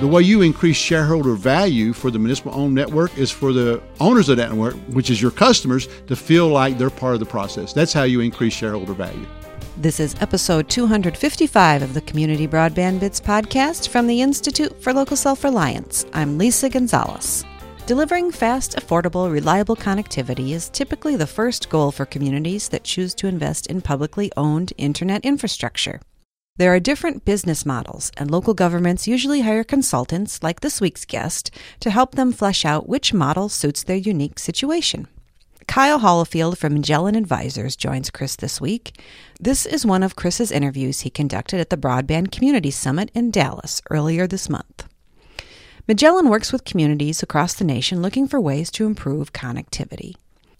The way you increase shareholder value for the municipal owned network is for the owners of that network, which is your customers, to feel like they're part of the process. That's how you increase shareholder value. This is episode 255 of the Community Broadband Bits podcast from the Institute for Local Self Reliance. I'm Lisa Gonzalez. Delivering fast, affordable, reliable connectivity is typically the first goal for communities that choose to invest in publicly owned internet infrastructure. There are different business models, and local governments usually hire consultants, like this week's guest, to help them flesh out which model suits their unique situation. Kyle Hollifield from Magellan Advisors joins Chris this week. This is one of Chris's interviews he conducted at the Broadband Community Summit in Dallas earlier this month. Magellan works with communities across the nation looking for ways to improve connectivity.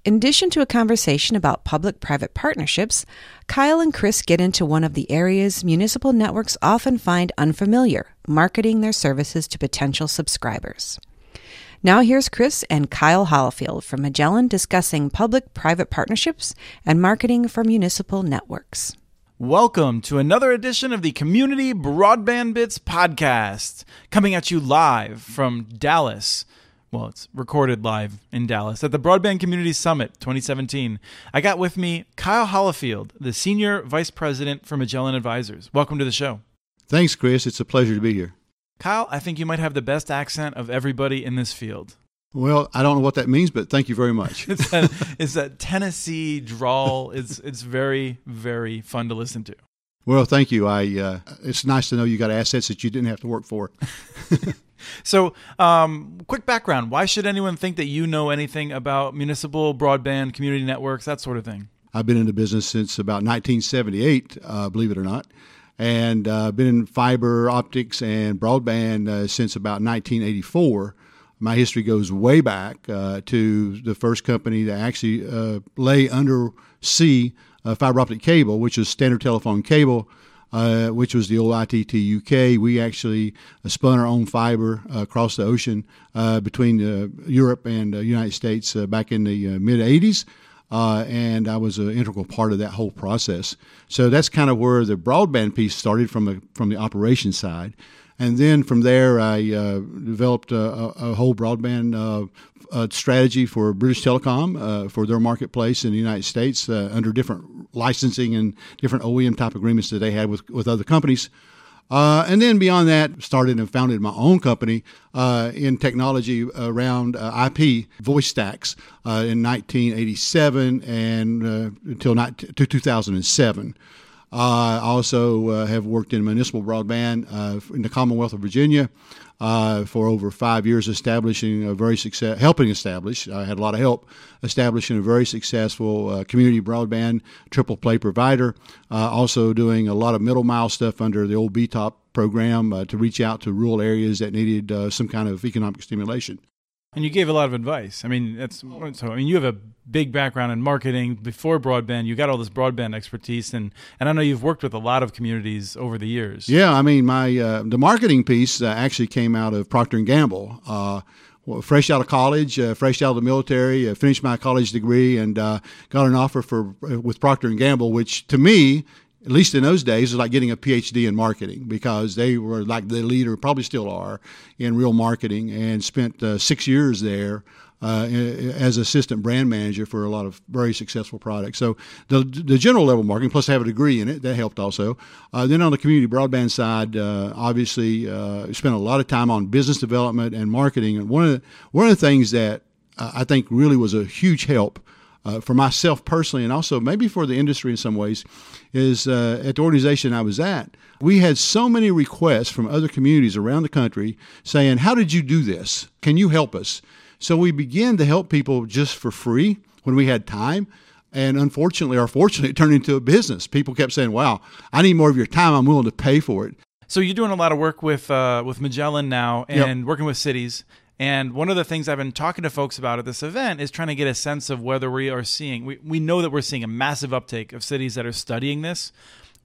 In addition to a conversation about public private partnerships, Kyle and Chris get into one of the areas municipal networks often find unfamiliar marketing their services to potential subscribers. Now, here's Chris and Kyle Hollifield from Magellan discussing public private partnerships and marketing for municipal networks. Welcome to another edition of the Community Broadband Bits podcast, coming at you live from Dallas well, it's recorded live in Dallas at the Broadband Community Summit 2017. I got with me Kyle Hollifield, the Senior Vice President for Magellan Advisors. Welcome to the show. Thanks, Chris. It's a pleasure to be here. Kyle, I think you might have the best accent of everybody in this field. Well, I don't know what that means, but thank you very much. it's, a, it's a Tennessee drawl. It's it's very very fun to listen to. Well, thank you. I uh, it's nice to know you got assets that you didn't have to work for. So, um, quick background: Why should anyone think that you know anything about municipal broadband, community networks, that sort of thing? I've been in the business since about 1978, uh, believe it or not, and uh, been in fiber optics and broadband uh, since about 1984. My history goes way back uh, to the first company that actually uh, lay under sea uh, fiber optic cable, which was Standard Telephone Cable uh, which was the old ITT UK. We actually uh, spun our own fiber uh, across the ocean uh, between uh, Europe and the United States back in the mid 80s. and I was an integral part of that whole process. So that's kind of where the broadband piece started from the from the operation side. And then from there, I developed a, a, whole broadband uh, uh, strategy for British Telecom uh, for their marketplace in the United States uh, under different licensing and different OEM type agreements that they had with, with other companies. Uh, and then beyond that, started and founded my own company in technology around IP voice stacks in 1987 and until 2007. I also uh, have worked in municipal broadband uh, in the Commonwealth of Virginia uh, for over five years, establishing a very success, helping establish. I had a lot of help establishing a very successful uh, community broadband triple play provider. Uh, also doing a lot of middle mile stuff under the old BTOP program uh, to reach out to rural areas that needed some kind of economic stimulation. And you gave a lot of advice. I mean, that's so. I mean, you have a big background in marketing before broadband. You got all this broadband expertise, and and I know you've worked with a lot of communities over the years. Yeah, I mean, my uh, the marketing piece uh, actually came out of Procter and Gamble. Uh, fresh out of college, uh, fresh out of the military, uh, finished my college degree, and uh, got an offer for with Procter and Gamble, which to me at least in those days, it was like getting a PhD in marketing because they were like the leader, probably still are, in real marketing and spent uh, six years there. Uh, as assistant brand manager for a lot of very successful products. So the the general level marketing, plus I have a degree in it, that helped also. Uh, then on the community broadband side, uh, obviously uh, spent a lot of time on business development and marketing. And one of the, one of the things that uh, I think really was a huge help uh, for myself personally, and also maybe for the industry in some ways, is uh, at the organization I was at, we had so many requests from other communities around the country saying, How did you do this? Can you help us? So we began to help people just for free when we had time. And unfortunately, or fortunately, it turned into a business. People kept saying, Wow, I need more of your time. I'm willing to pay for it. So you're doing a lot of work with uh, with Magellan now, and yep. working with cities. And one of the things I've been talking to folks about at this event is trying to get a sense of whether we are seeing, we, we know that we're seeing a massive uptake of cities that are studying this.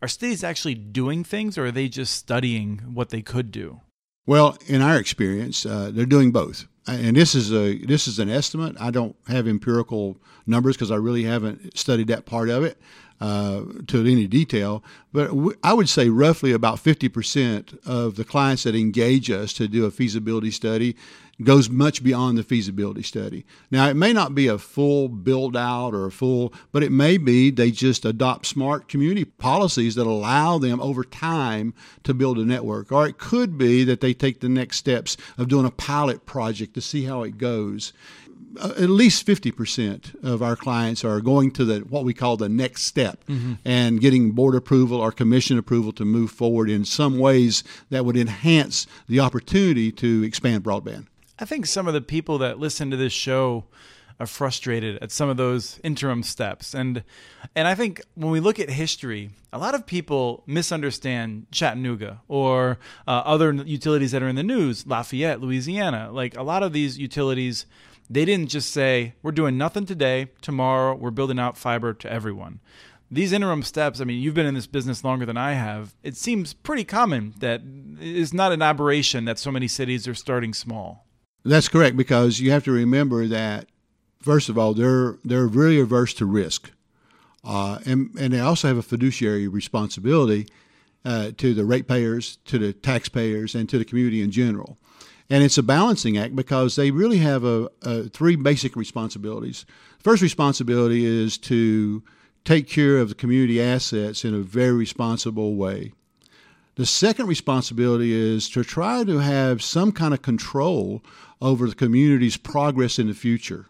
Are cities actually doing things or are they just studying what they could do? Well, in our experience, uh, they're doing both. and this is a this is an estimate. I don't have empirical numbers because I really haven't studied that part of it uh, to any detail. But w- I would say roughly about 50% of the clients that engage us to do a feasibility study goes much beyond the feasibility study. Now, it may not be a full build out or a full, but it may be they just adopt smart community policies that allow them over time to build a network. Or it could be that they take the next steps of doing a pilot project to see how it goes. Uh, at least 50% of our clients are going to the what we call the next step mm-hmm. and getting board approval or commission approval to move forward in some ways that would enhance the opportunity to expand broadband. I think some of the people that listen to this show are frustrated at some of those interim steps. And and I think when we look at history, a lot of people misunderstand Chattanooga or uh, other utilities that are in the news, Lafayette, Louisiana. Like a lot of these utilities, they didn't just say, we're doing nothing today, tomorrow we're building out fiber to everyone. These interim steps, I mean, you've been in this business longer than I have. It seems pretty common that it's not an aberration that so many cities are starting small. That's correct because you have to remember that first of all they're they're really averse to risk, uh, and and they also have a fiduciary responsibility uh, to the ratepayers, to the taxpayers, and to the community in general. And it's a balancing act because they really have a, a three basic responsibilities. First responsibility is to take care of the community assets in a very responsible way. The second responsibility is to try to have some kind of control over the community's progress in the future.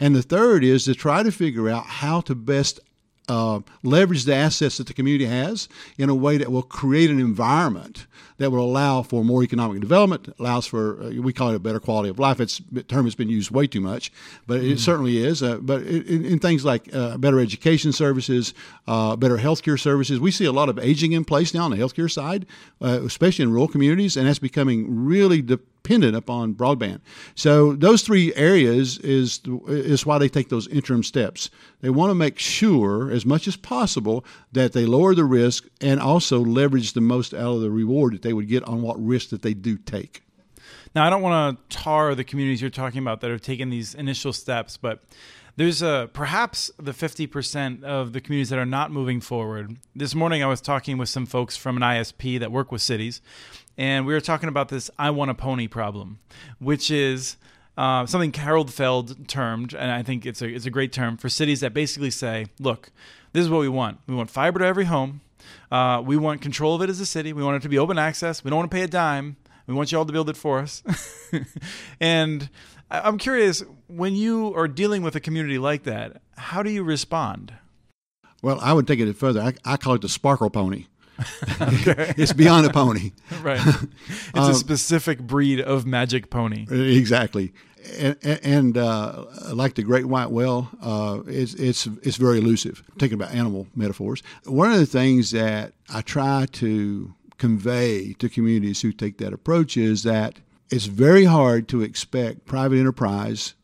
And the third is to try to figure out how to best uh, leverage the assets that the community has in a way that will create an environment that will allow for more economic development, allows for, uh, we call it a better quality of life. It's a term has been used way too much, but mm-hmm. it certainly is. Uh, but in, in, things like uh, better education services, uh, better healthcare services, we see a lot of aging in place now on the healthcare side, uh, especially in rural communities, and that's becoming really dependent upon broadband. So those three areas is is why they take those interim steps. They want to make sure, as much as possible, that they lower the risk and also leverage the most out of the reward that they would get on what risk that they do take. Now, I don't want to tar the communities you're talking about that have taken these initial steps, but there's a perhaps the 50% of the communities that are not moving forward. This morning, I was talking with some folks from an ISP that work with cities, and we were talking about this I want a pony problem, which is uh, something Harold Feld termed, and I think it's a, it's a great term for cities that basically say, look, this is what we want. We want fiber to every home. Uh, we want control of it as a city. We want it to be open access. We don't want to pay a dime. We want you all to build it for us. and I'm curious, when you are dealing with a community like that, how do you respond? Well, I would take it further. I, I call it the sparkle pony. It's beyond a pony. Right. It's um, a specific breed of magic pony. Exactly. And, and uh, like the great white whale, uh, it's, it's, it's very elusive. Thinking about animal metaphors. One of the things that I try to convey to communities who take that approach is that it's very hard to expect private enterprise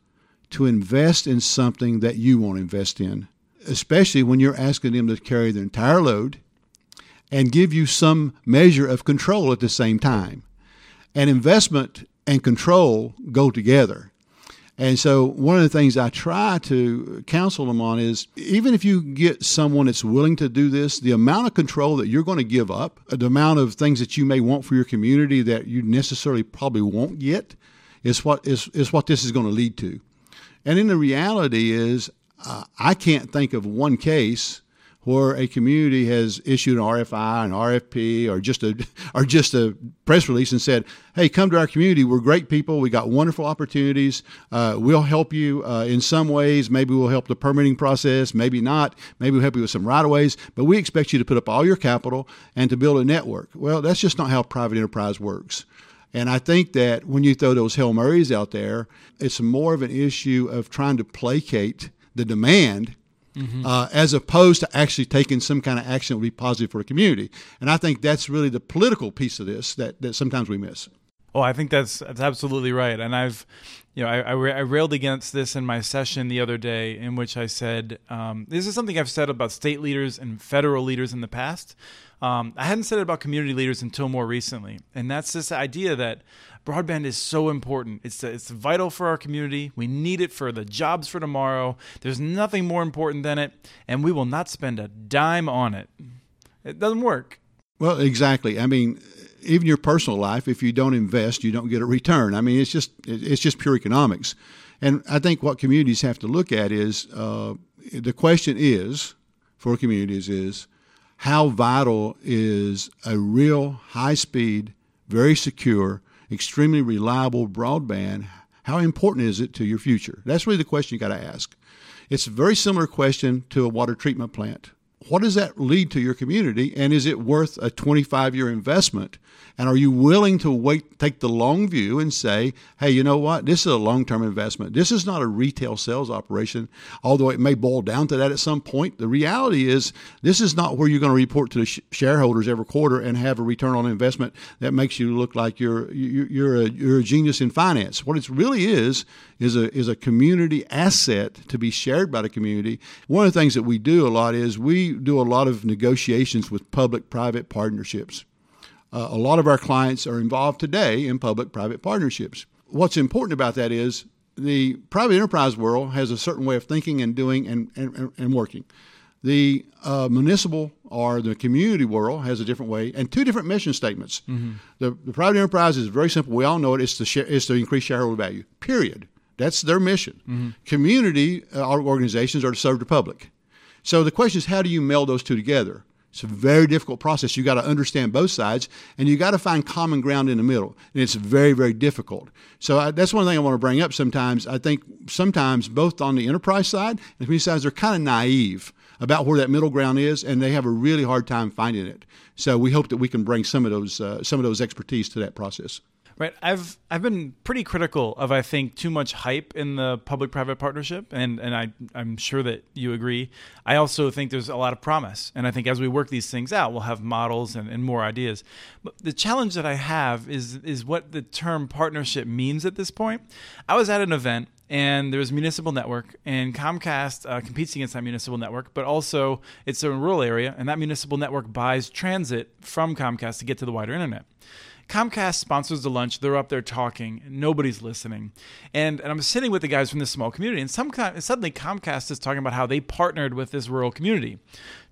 to invest in something that you won't invest in, especially when you're asking them to carry the entire load and give you some measure of control at the same time. And investment and control go together. And so, one of the things I try to counsel them on is even if you get someone that's willing to do this, the amount of control that you're going to give up, the amount of things that you may want for your community that you necessarily probably won't get, is what is, is what this is going to lead to. And then the reality is, uh, I can't think of one case where a community has issued an RFI, an RFP, or just a or just a press release and said, "Hey, come to our community. We're great people. We got wonderful opportunities. Uh, we'll help you uh, in some ways. Maybe we'll help the permitting process. Maybe not. Maybe we'll help you with some right of ways. But we expect you to put up all your capital and to build a network." Well, that's just not how private enterprise works. And I think that when you throw those Hail Marys out there, it's more of an issue of trying to placate the demand Mm-hmm. Uh, as opposed to actually taking some kind of action that would be positive for the community. And I think that's really the political piece of this that, that sometimes we miss. Oh, I think that's that's absolutely right. And I've, you know, I, I, I railed against this in my session the other day, in which I said um, this is something I've said about state leaders and federal leaders in the past. Um, I hadn't said it about community leaders until more recently, and that's this idea that broadband is so important. It's it's vital for our community. We need it for the jobs for tomorrow. There's nothing more important than it, and we will not spend a dime on it. It doesn't work. Well, exactly. I mean, even your personal life, if you don't invest, you don't get a return. I mean, it's just it's just pure economics. And I think what communities have to look at is uh, the question is for communities is how vital is a real high speed, very secure, extremely reliable broadband? How important is it to your future? That's really the question you got to ask. It's a very similar question to a water treatment plant what does that lead to your community and is it worth a 25 year investment and are you willing to wait take the long view and say hey you know what? This is a long term investment. This is not a retail sales operation. Although it may boil down to that at some point the reality is this is not where you're going to report to the sh- shareholders every quarter and have a return on investment that makes you look like you're you're a, you're a genius in finance. What it really is is a is a community asset to be shared by the community. One of the things that we do a lot is we do a lot of negotiations with public private partnerships. Uh, a lot of our clients are involved today in public private partnerships. What's important about that is the private enterprise world has a certain way of thinking and doing and, and, and working. The uh, municipal or the community world has a different way and two different mission statements. Mm-hmm. The, the, private enterprise is very simple. We all know it. It's to, share, it's to increase shareholder value, period. That's their mission. Mm-hmm. Community uh, organizations are to serve the public. So the question is, how do you meld those two together? It's a very difficult process. You got to understand both sides, and you got to find common ground in the middle, and it's very, very difficult. So I, that's one thing I want to bring up. Sometimes I think sometimes both on the enterprise side and the community sides are kind of naive about where that middle ground is, and they have a really hard time finding it. So we hope that we can bring some of those uh, some of those expertise to that process. Right. I've I've been pretty critical of I think too much hype in the public private partnership and and I I'm sure that you agree. I also think there's a lot of promise. And I think as we work these things out, we'll have models and, and more ideas. But the challenge that I have is is what the term partnership means at this point. I was at an event and there's municipal network and comcast uh, competes against that municipal network but also it's a rural area and that municipal network buys transit from comcast to get to the wider internet Comcast sponsors the lunch. They're up there talking. Nobody's listening. And, and I'm sitting with the guys from this small community, and some suddenly Comcast is talking about how they partnered with this rural community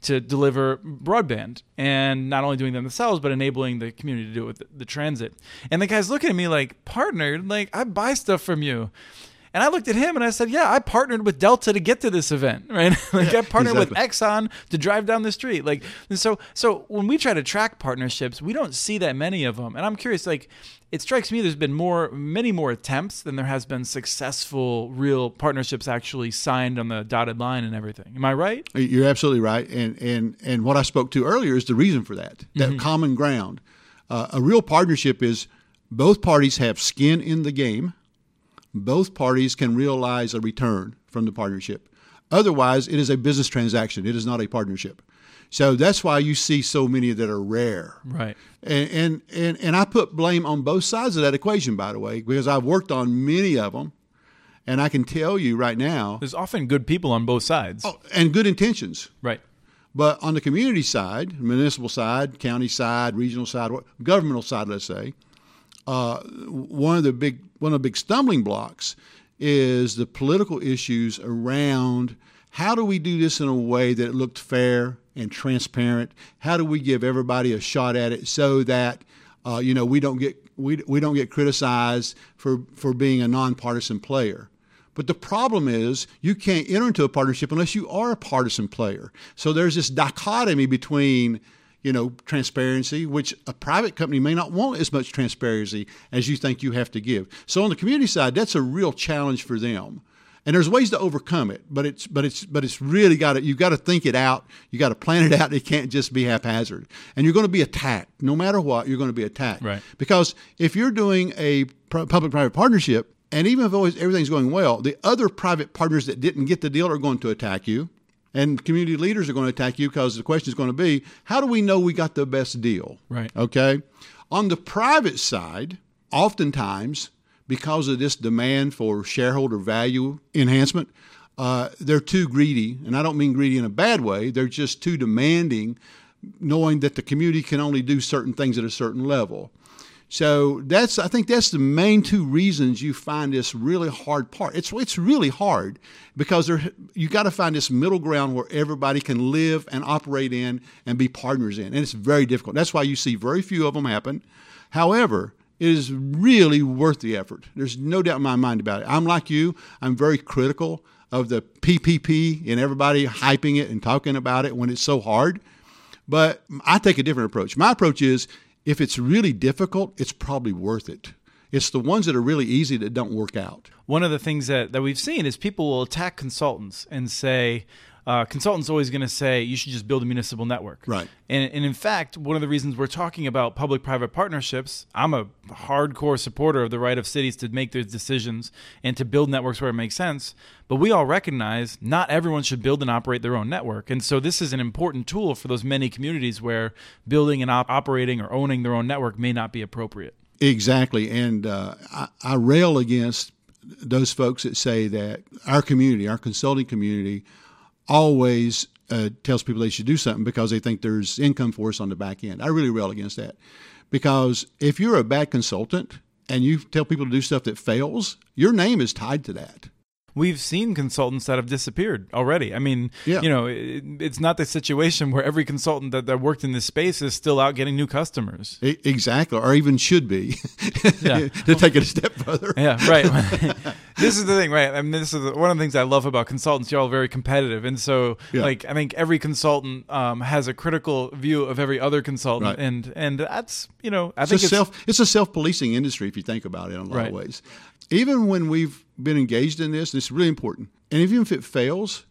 to deliver broadband, and not only doing them themselves, but enabling the community to do it with the, transit. And the guy's looking at me like, partnered? Like, I buy stuff from you. And I looked at him and I said, "Yeah, I partnered with Delta to get to this event, right? like yeah, I partnered exactly. with Exxon to drive down the street. Like, and so so when we try to track partnerships, we don't see that many of them. And I'm curious, like, it strikes me there's been more, many more attempts than there has been successful, real partnerships actually signed on the dotted line and everything. Am I right? You're absolutely right. And and and what I spoke to earlier is the reason for that. That mm-hmm. common ground. Uh, a real partnership is both parties have skin in the game both parties can realize a return from the partnership. Otherwise, it is a business transaction. It is not a partnership. So that's why you see so many that are rare. Right. And, and and and I put blame on both sides of that equation, by the way, because I've worked on many of them, and I can tell you right now, there's often good people on both sides. Oh, and good intentions. Right. But on the community side, municipal side, county side, regional side, governmental side, let's say, uh, one of the big one of the big stumbling blocks is the political issues around how do we do this in a way that it looked fair and transparent? How do we give everybody a shot at it so that uh, you know we don't get we, we don't get criticized for for being a nonpartisan player? But the problem is you can't enter into a partnership unless you are a partisan player. So there's this dichotomy between you know, transparency, which a private company may not want as much transparency as you think you have to give. So on the community side, that's a real challenge for them. And there's ways to overcome it, but it's but it's but it's really got to you've got to think it out. You got to plan it out. It can't just be haphazard. And you're going to be attacked no matter what. You're going to be attacked, right? Because if you're doing a public-private partnership, and even if always, everything's going well, the other private partners that didn't get the deal are going to attack you and community leaders are going to attack you because the question is going to be how do we know we got the best deal right okay on the private side oftentimes, because of this demand for shareholder value enhancement, uh, they're too greedy. And I don't mean greedy in a bad way, they're just too demanding, knowing that the community can only do certain things at a certain level. So that's I think that's the main two reasons you find this really hard part. It's it's really hard because there you got to find this middle ground where everybody can live and operate in and be partners in, and it's very difficult. That's why you see very few of them happen. However, it is really worth the effort. There's no doubt in my mind about it. I'm like you. I'm very critical of the PPP and everybody hyping it and talking about it when it's so hard. But I take a different approach. My approach is if it's really difficult, it's probably worth it. It's the ones that are really easy that don't work out. One of the things that, that we've seen is people will attack consultants and say, uh, consultants always going to say you should just build a municipal network. Right. And, and in fact, one of the reasons we're talking about public-private partnerships, I'm a hardcore supporter of the right of cities to make those decisions and to build networks where it makes sense. But we all recognize not everyone should build and operate their own network, and so this is an important tool for those many communities where building and op- operating or owning their own network may not be appropriate. Exactly, and uh, I, I rail against those folks that say that our community, our consulting community always uh, tells people they should do something because they think there's income for us on the back end. I really rail against that because if you're a bad consultant and you tell people to do stuff that fails, your name is tied to that we've seen consultants that have disappeared already. I mean, yeah. you know, it, it's not the situation where every consultant that, that worked in this space is still out getting new customers. Exactly, or even should be. yeah. to take it a step further. Yeah, right. this is the thing, right? I mean, this is one of the things I love about consultants. You're all very competitive, and so, yeah. like, I think every consultant um, has a critical view of every other consultant, right. and and that's you know, I it's think a it's, self. It's a self policing industry if you think about it in a lot right. of ways. Even when we've been engaged in this, and it's really important. And even if it fails,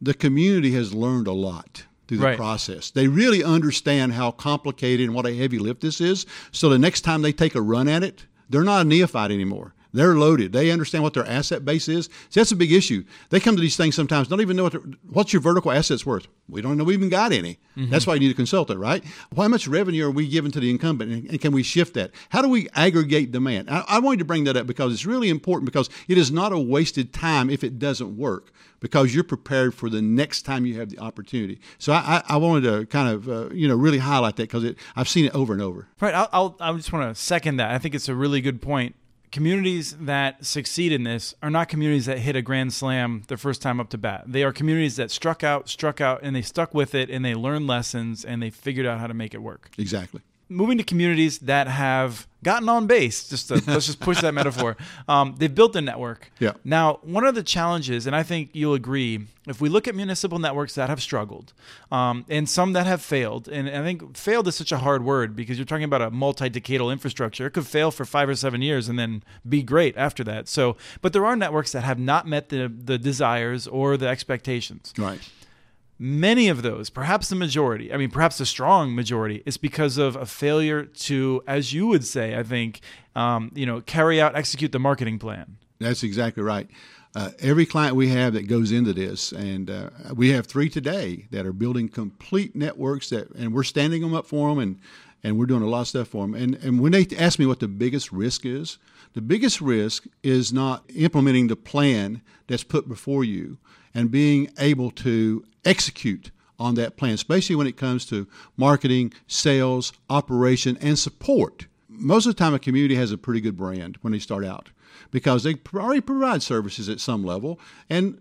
the community has learned a lot through the right. process. They really understand how complicated and what a heavy lift this is. So the next time they take a run at it, they're not a neophyte anymore. They're loaded. They understand what their asset base is. See, that's a big issue. They come to these things sometimes, don't even know what what's your vertical assets worth. We don't know we even got any. Mm-hmm. That's why you need a consultant, right? How much revenue are we giving to the incumbent, and, and can we shift that? How do we aggregate demand? I, I wanted to bring that up because it's really important because it is not a wasted time if it doesn't work because you're prepared for the next time you have the opportunity. So I, I wanted to kind of uh, you know really highlight that because I've seen it over and over. Right. I'll, I'll I just want to second that. I think it's a really good point communities that succeed in this are not communities that hit a grand slam the first time up to bat. They are communities that struck out, struck out, and they stuck with it, and they learned lessons, and they figured out how to make it work. Exactly moving to communities that have gotten on base. Just to, let's just push that metaphor. Um, they've built a network. Yeah. Now, one of the challenges, and I think you'll agree, if we look at municipal networks that have struggled, um, and some that have failed, and I think failed is such a hard word because you're talking about a multi-decadal infrastructure. It could fail for five or seven years and then be great after that. So, but there are networks that have not met the the desires or the expectations. Right many of those, perhaps the majority, I mean, perhaps a strong majority, is because of a failure to, as you would say, I think, um, you know, carry out, execute the marketing plan. That's exactly right. Uh, every client we have that goes into this, and uh, we have three today that are building complete networks that, and we're standing them up for them, and and we're doing a lot of stuff for them. And and when they ask me what the biggest risk is, the biggest risk is not implementing the plan that's put before you and being able to execute on that plan, especially when it comes to marketing, sales, operation, and support. Most of the time, a community has a pretty good brand when they start out because they already provide services at some level, and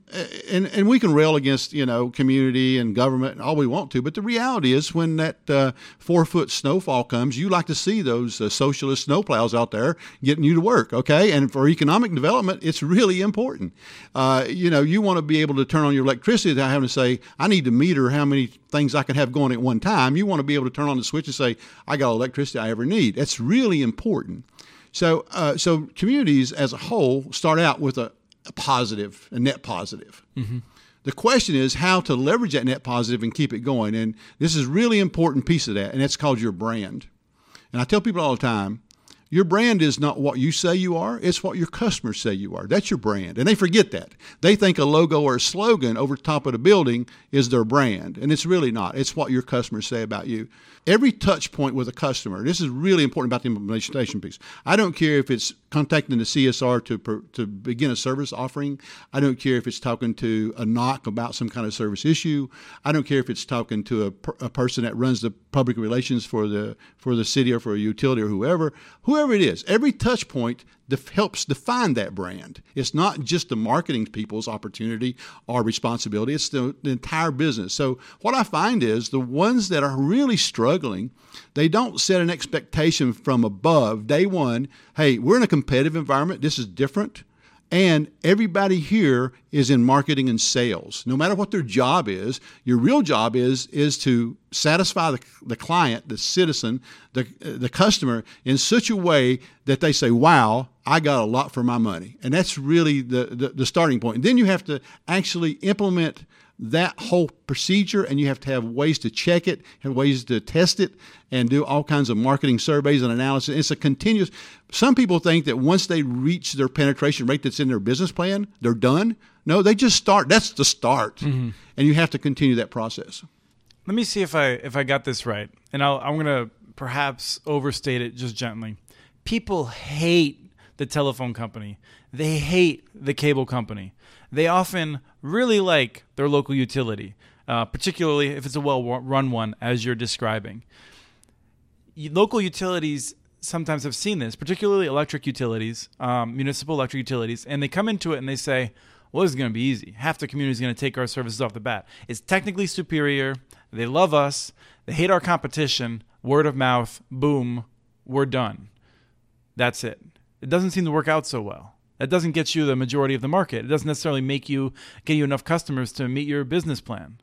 and and we can rail against you know community and government and all we want to, but the reality is when that uh, four foot snowfall comes, you like to see those uh, socialist snowplows out there getting you to work, okay? And for economic development, it's really important. Uh, you know, you want to be able to turn on your electricity without having to say, I need to meter how many things I can have going at one time. You want to be able to turn on the switch and say, I got electricity I ever need. That's really important. So, uh, so communities as a whole start out with a, a positive, a net positive. Mm-hmm. The question is how to leverage that net positive and keep it going. And this is really important piece of that, and that's called your brand. And I tell people all the time, Your brand is not what you say you are, it's what your customers say you are. That's your brand. And they forget that. They think a logo or a slogan over top of the building is their brand, and it's really not. It's what your customers say about you. Every touch point with a customer, this is really important about the implementation piece. I don't care if it's contacting the CSR to, to begin a service offering. I don't care if it's talking to a NOC about some kind of service issue. I don't care if it's talking to a, a person that runs the public relations for the for the city or for a utility or whoever. Whoever it is, every touch point def- helps define that brand. It's not just the marketing people's opportunity or responsibility, it's the, the entire business. So, what I find is the ones that are really struggling, they don't set an expectation from above. Day one, hey, we're in a competitive environment, this is different. And everybody here is in marketing and sales. No matter what their job is, your real job is is to satisfy the, the client, the citizen, the the customer in such a way that they say, "Wow, I got a lot for my money." And that's really the the, the starting point. And then you have to actually implement that whole procedure and you have to have ways to check it and ways to test it and do all kinds of marketing surveys and analysis. It's a continuous some people think that once they reach their penetration rate that's in their business plan they're done. No they just start. That's the start. Mm-hmm. and you have to continue that process. Let me see if i if i got this right. And i i'm going to perhaps overstate it just gently. People hate the telephone company. They hate the cable company they often really like their local utility, uh, particularly if it's a well run one, as you're describing. Local utilities sometimes have seen this, particularly electric utilities, um, municipal electric utilities, and they come into it and they say, well, this is going to be easy. Half the community is going to take our services off the bat. It's technically superior. They love us. They hate our competition. Word of mouth, boom, we're done. That's it. It doesn't seem to work out so well. That doesn't get you the majority of the market. It doesn't necessarily make you get you enough customers to meet your business plan.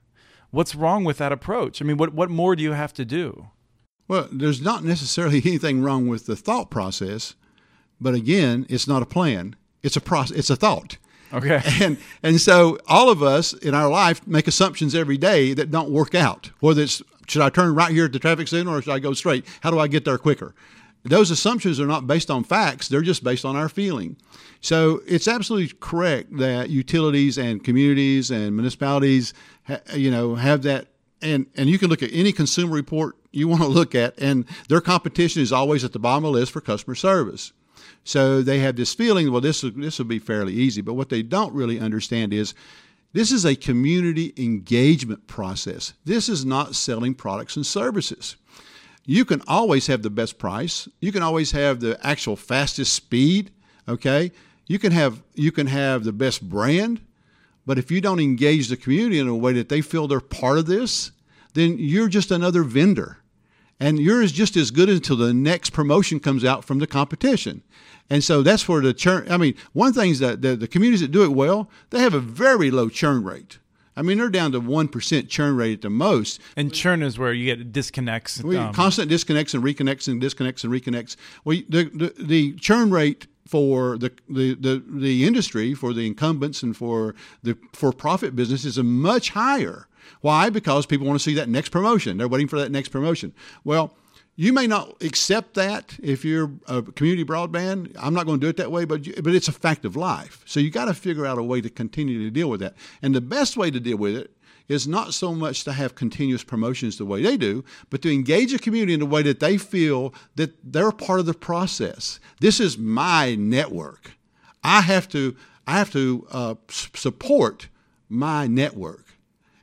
What's wrong with that approach? I mean, what what more do you have to do? Well, there's not necessarily anything wrong with the thought process, but again, it's not a plan. It's a process. It's a thought. Okay. And and so all of us in our life make assumptions every day that don't work out. Whether it's should I turn right here at the traffic signal or should I go straight? How do I get there quicker? Those assumptions are not based on facts, they're just based on our feeling. So it's absolutely correct that utilities and communities and municipalities, you know, have that. And, and you can look at any consumer report you want to look at, and their competition is always at the bottom of the list for customer service. So they have this feeling, well, this this will be fairly easy. But what they don't really understand is this is a community engagement process. This is not selling products and services you can always have the best price. You can always have the actual fastest speed. Okay, you can have you can have the best brand, but if you don't engage the community in a way that they feel they're part of this, then you're just another vendor, and you're just as good until the next promotion comes out from the competition. And so that's where the churn. I mean, one thing is that the, the communities that do it well, they have a very low churn rate. I mean, they're down to 1% churn rate at the most. And churn is where you get disconnects. We, um, constant disconnects and reconnects and disconnects and reconnects. Well, the, the, the churn rate for the, the, the, the industry, for the incumbents, and for the for profit business is much higher. Why? Because people want to see that next promotion. They're waiting for that next promotion. Well, you may not accept that if you're a community broadband. I'm not going to do it that way, but but it's a fact of life. So you got to figure out a way to continue to deal with that. And the best way to deal with it is not so much to have continuous promotions the way they do, but to engage a community in a way that they feel that they're part of the process. This is my network. I have to I have to uh, support my network.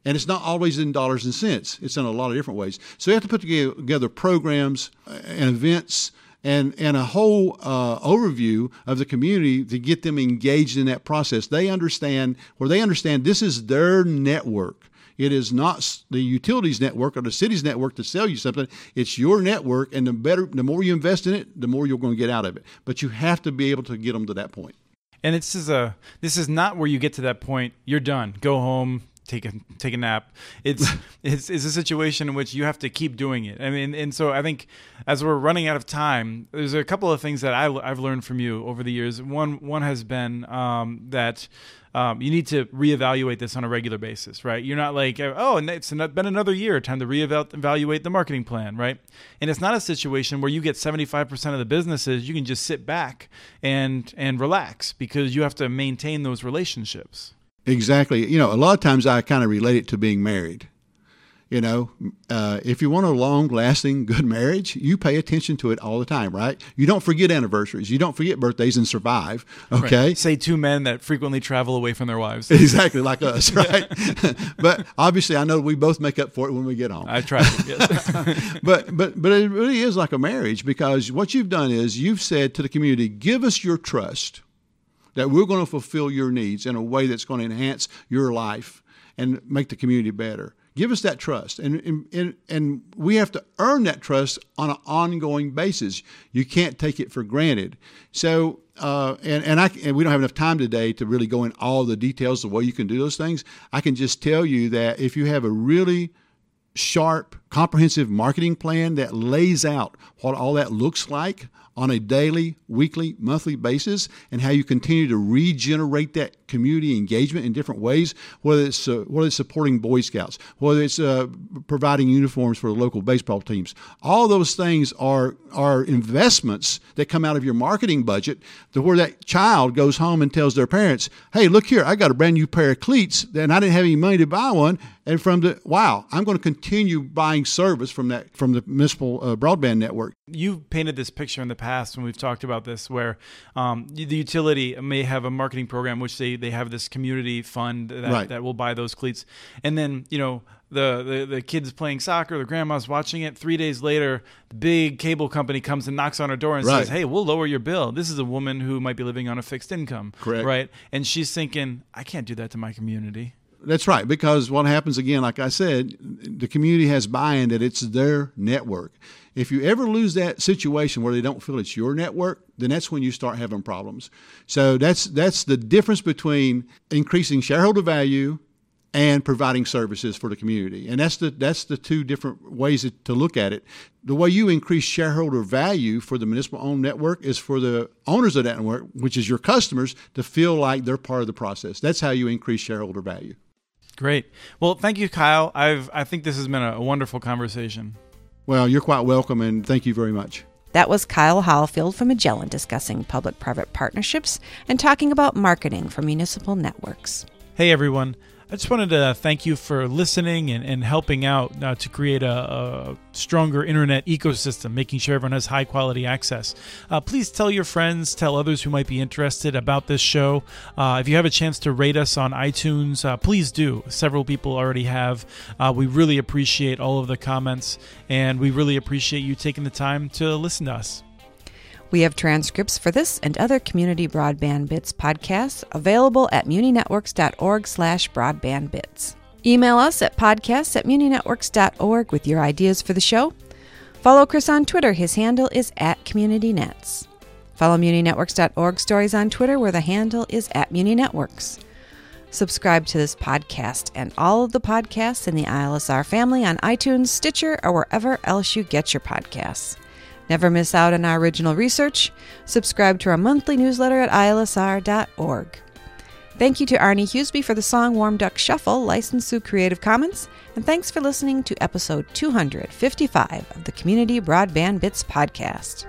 And it's not always in dollars and cents. It's in a lot of different ways. So you have to put together programs and events and, and a whole uh, overview of the community to get them engaged in that process. They understand, where they understand this is their network. It is not the utilities network or the city's network to sell you something. It's your network, and the better, the more you invest in it, the more you're going to get out of it. But you have to be able to get them to that point. And this is a this is not where you get to that point. You're done. Go home take a take a nap. It's it's it's a situation in which you have to keep doing it. I mean, and so I think as we're running out of time, there's a couple of things that I, I've learned from you over the years. One one has been um, that um, you need to reevaluate this on a regular basis, right? You're not like, oh, and it's been another year, time to reevaluate the marketing plan, right? And it's not a situation where you get 75% of the businesses, you can just sit back and and relax because you have to maintain those relationships. Exactly. You know, a lot of times I kind of relate it to being married. You know, uh, if you want a long lasting good marriage, you pay attention to it all the time, right? You don't forget anniversaries. You don't forget birthdays and survive. Okay. Right. Say two men that frequently travel away from their wives. Exactly like us, right? but obviously, I know we both make up for it when we get home. I try yes. but, but, but it really is like a marriage because what you've done is you've said to the community, give us your trust that we're going to fulfill your needs in a way that's going to enhance your life and make the community better. Give us that trust, and, and and we have to earn that trust on an ongoing basis. You can't take it for granted. So, uh, and and I and we don't have enough time today to really go in all the details of way you can do those things. I can just tell you that if you have a really sharp, comprehensive marketing plan that lays out what all that looks like on a daily, weekly, monthly basis, and how you continue to regenerate that community engagement in different ways, whether it's uh, whether it's supporting Boy Scouts, whether it's uh, providing uniforms for the local baseball teams. All those things are are investments that come out of your marketing budget to where that child goes home and tells their parents, "Hey, look here, I got a brand new pair of cleats, and I didn't have any money to buy one." And from the wow, I'm going to continue buying service from that from the municipal uh, broadband network. You've painted this picture in the past when we've talked about this, where um, the utility may have a marketing program which they they have this community fund that, right. that will buy those cleats, and then you know the, the the kids playing soccer, the grandma's watching it. Three days later, the big cable company comes and knocks on her door and right. says, "Hey, we'll lower your bill." This is a woman who might be living on a fixed income, correct? Right, and she's thinking, "I can't do that to my community." That's right, because what happens again, like I said, the community has buy-in that it's their network. If you ever lose that situation where they don't feel it's your network, then that's when you start having problems. So that's that's the difference between increasing shareholder value and providing services for the community. And that's the that's the two different ways to look at it. The way you increase shareholder value for the municipal owned network is for the owners of that network, which is your customers, to feel like they're part of the process. That's how you increase shareholder value. Great. Well, thank you, Kyle. I've I think this has been a, wonderful conversation. Well, you're quite welcome, and thank you very much. That was Kyle Hollifield from Magellan discussing public private partnerships and talking about marketing for municipal networks. Hey, everyone. I just wanted to thank you for listening and, and helping out uh, to create a, a, stronger internet ecosystem, making sure everyone has high quality access. Uh, please tell your friends, tell others who might be interested about this show. Uh, if you have a chance to rate us on iTunes, uh, please do. Several people already have. Uh, we really appreciate all of the comments, and we really appreciate you taking the time to listen to us. We have transcripts for this and other Community Broadband Bits podcasts available at muninetworks.org slash broadbandbits. Email us at podcasts at muninetworks.org with your ideas for the show. Follow Chris on Twitter. His handle is at CommunityNets. Follow muninetworks.org stories on Twitter where the handle is at muninetworks. Subscribe to this podcast and all of the podcasts in the ILSR family on iTunes, Stitcher, or wherever else you get your podcasts. Never miss out on our original research. Subscribe to our monthly newsletter at ilsr.org. Thank you to Arne Huseby for the song Warm Duck Shuffle, licensed through Creative Commons, and thanks for listening to episode 255 of the Community Broadband Bits podcast.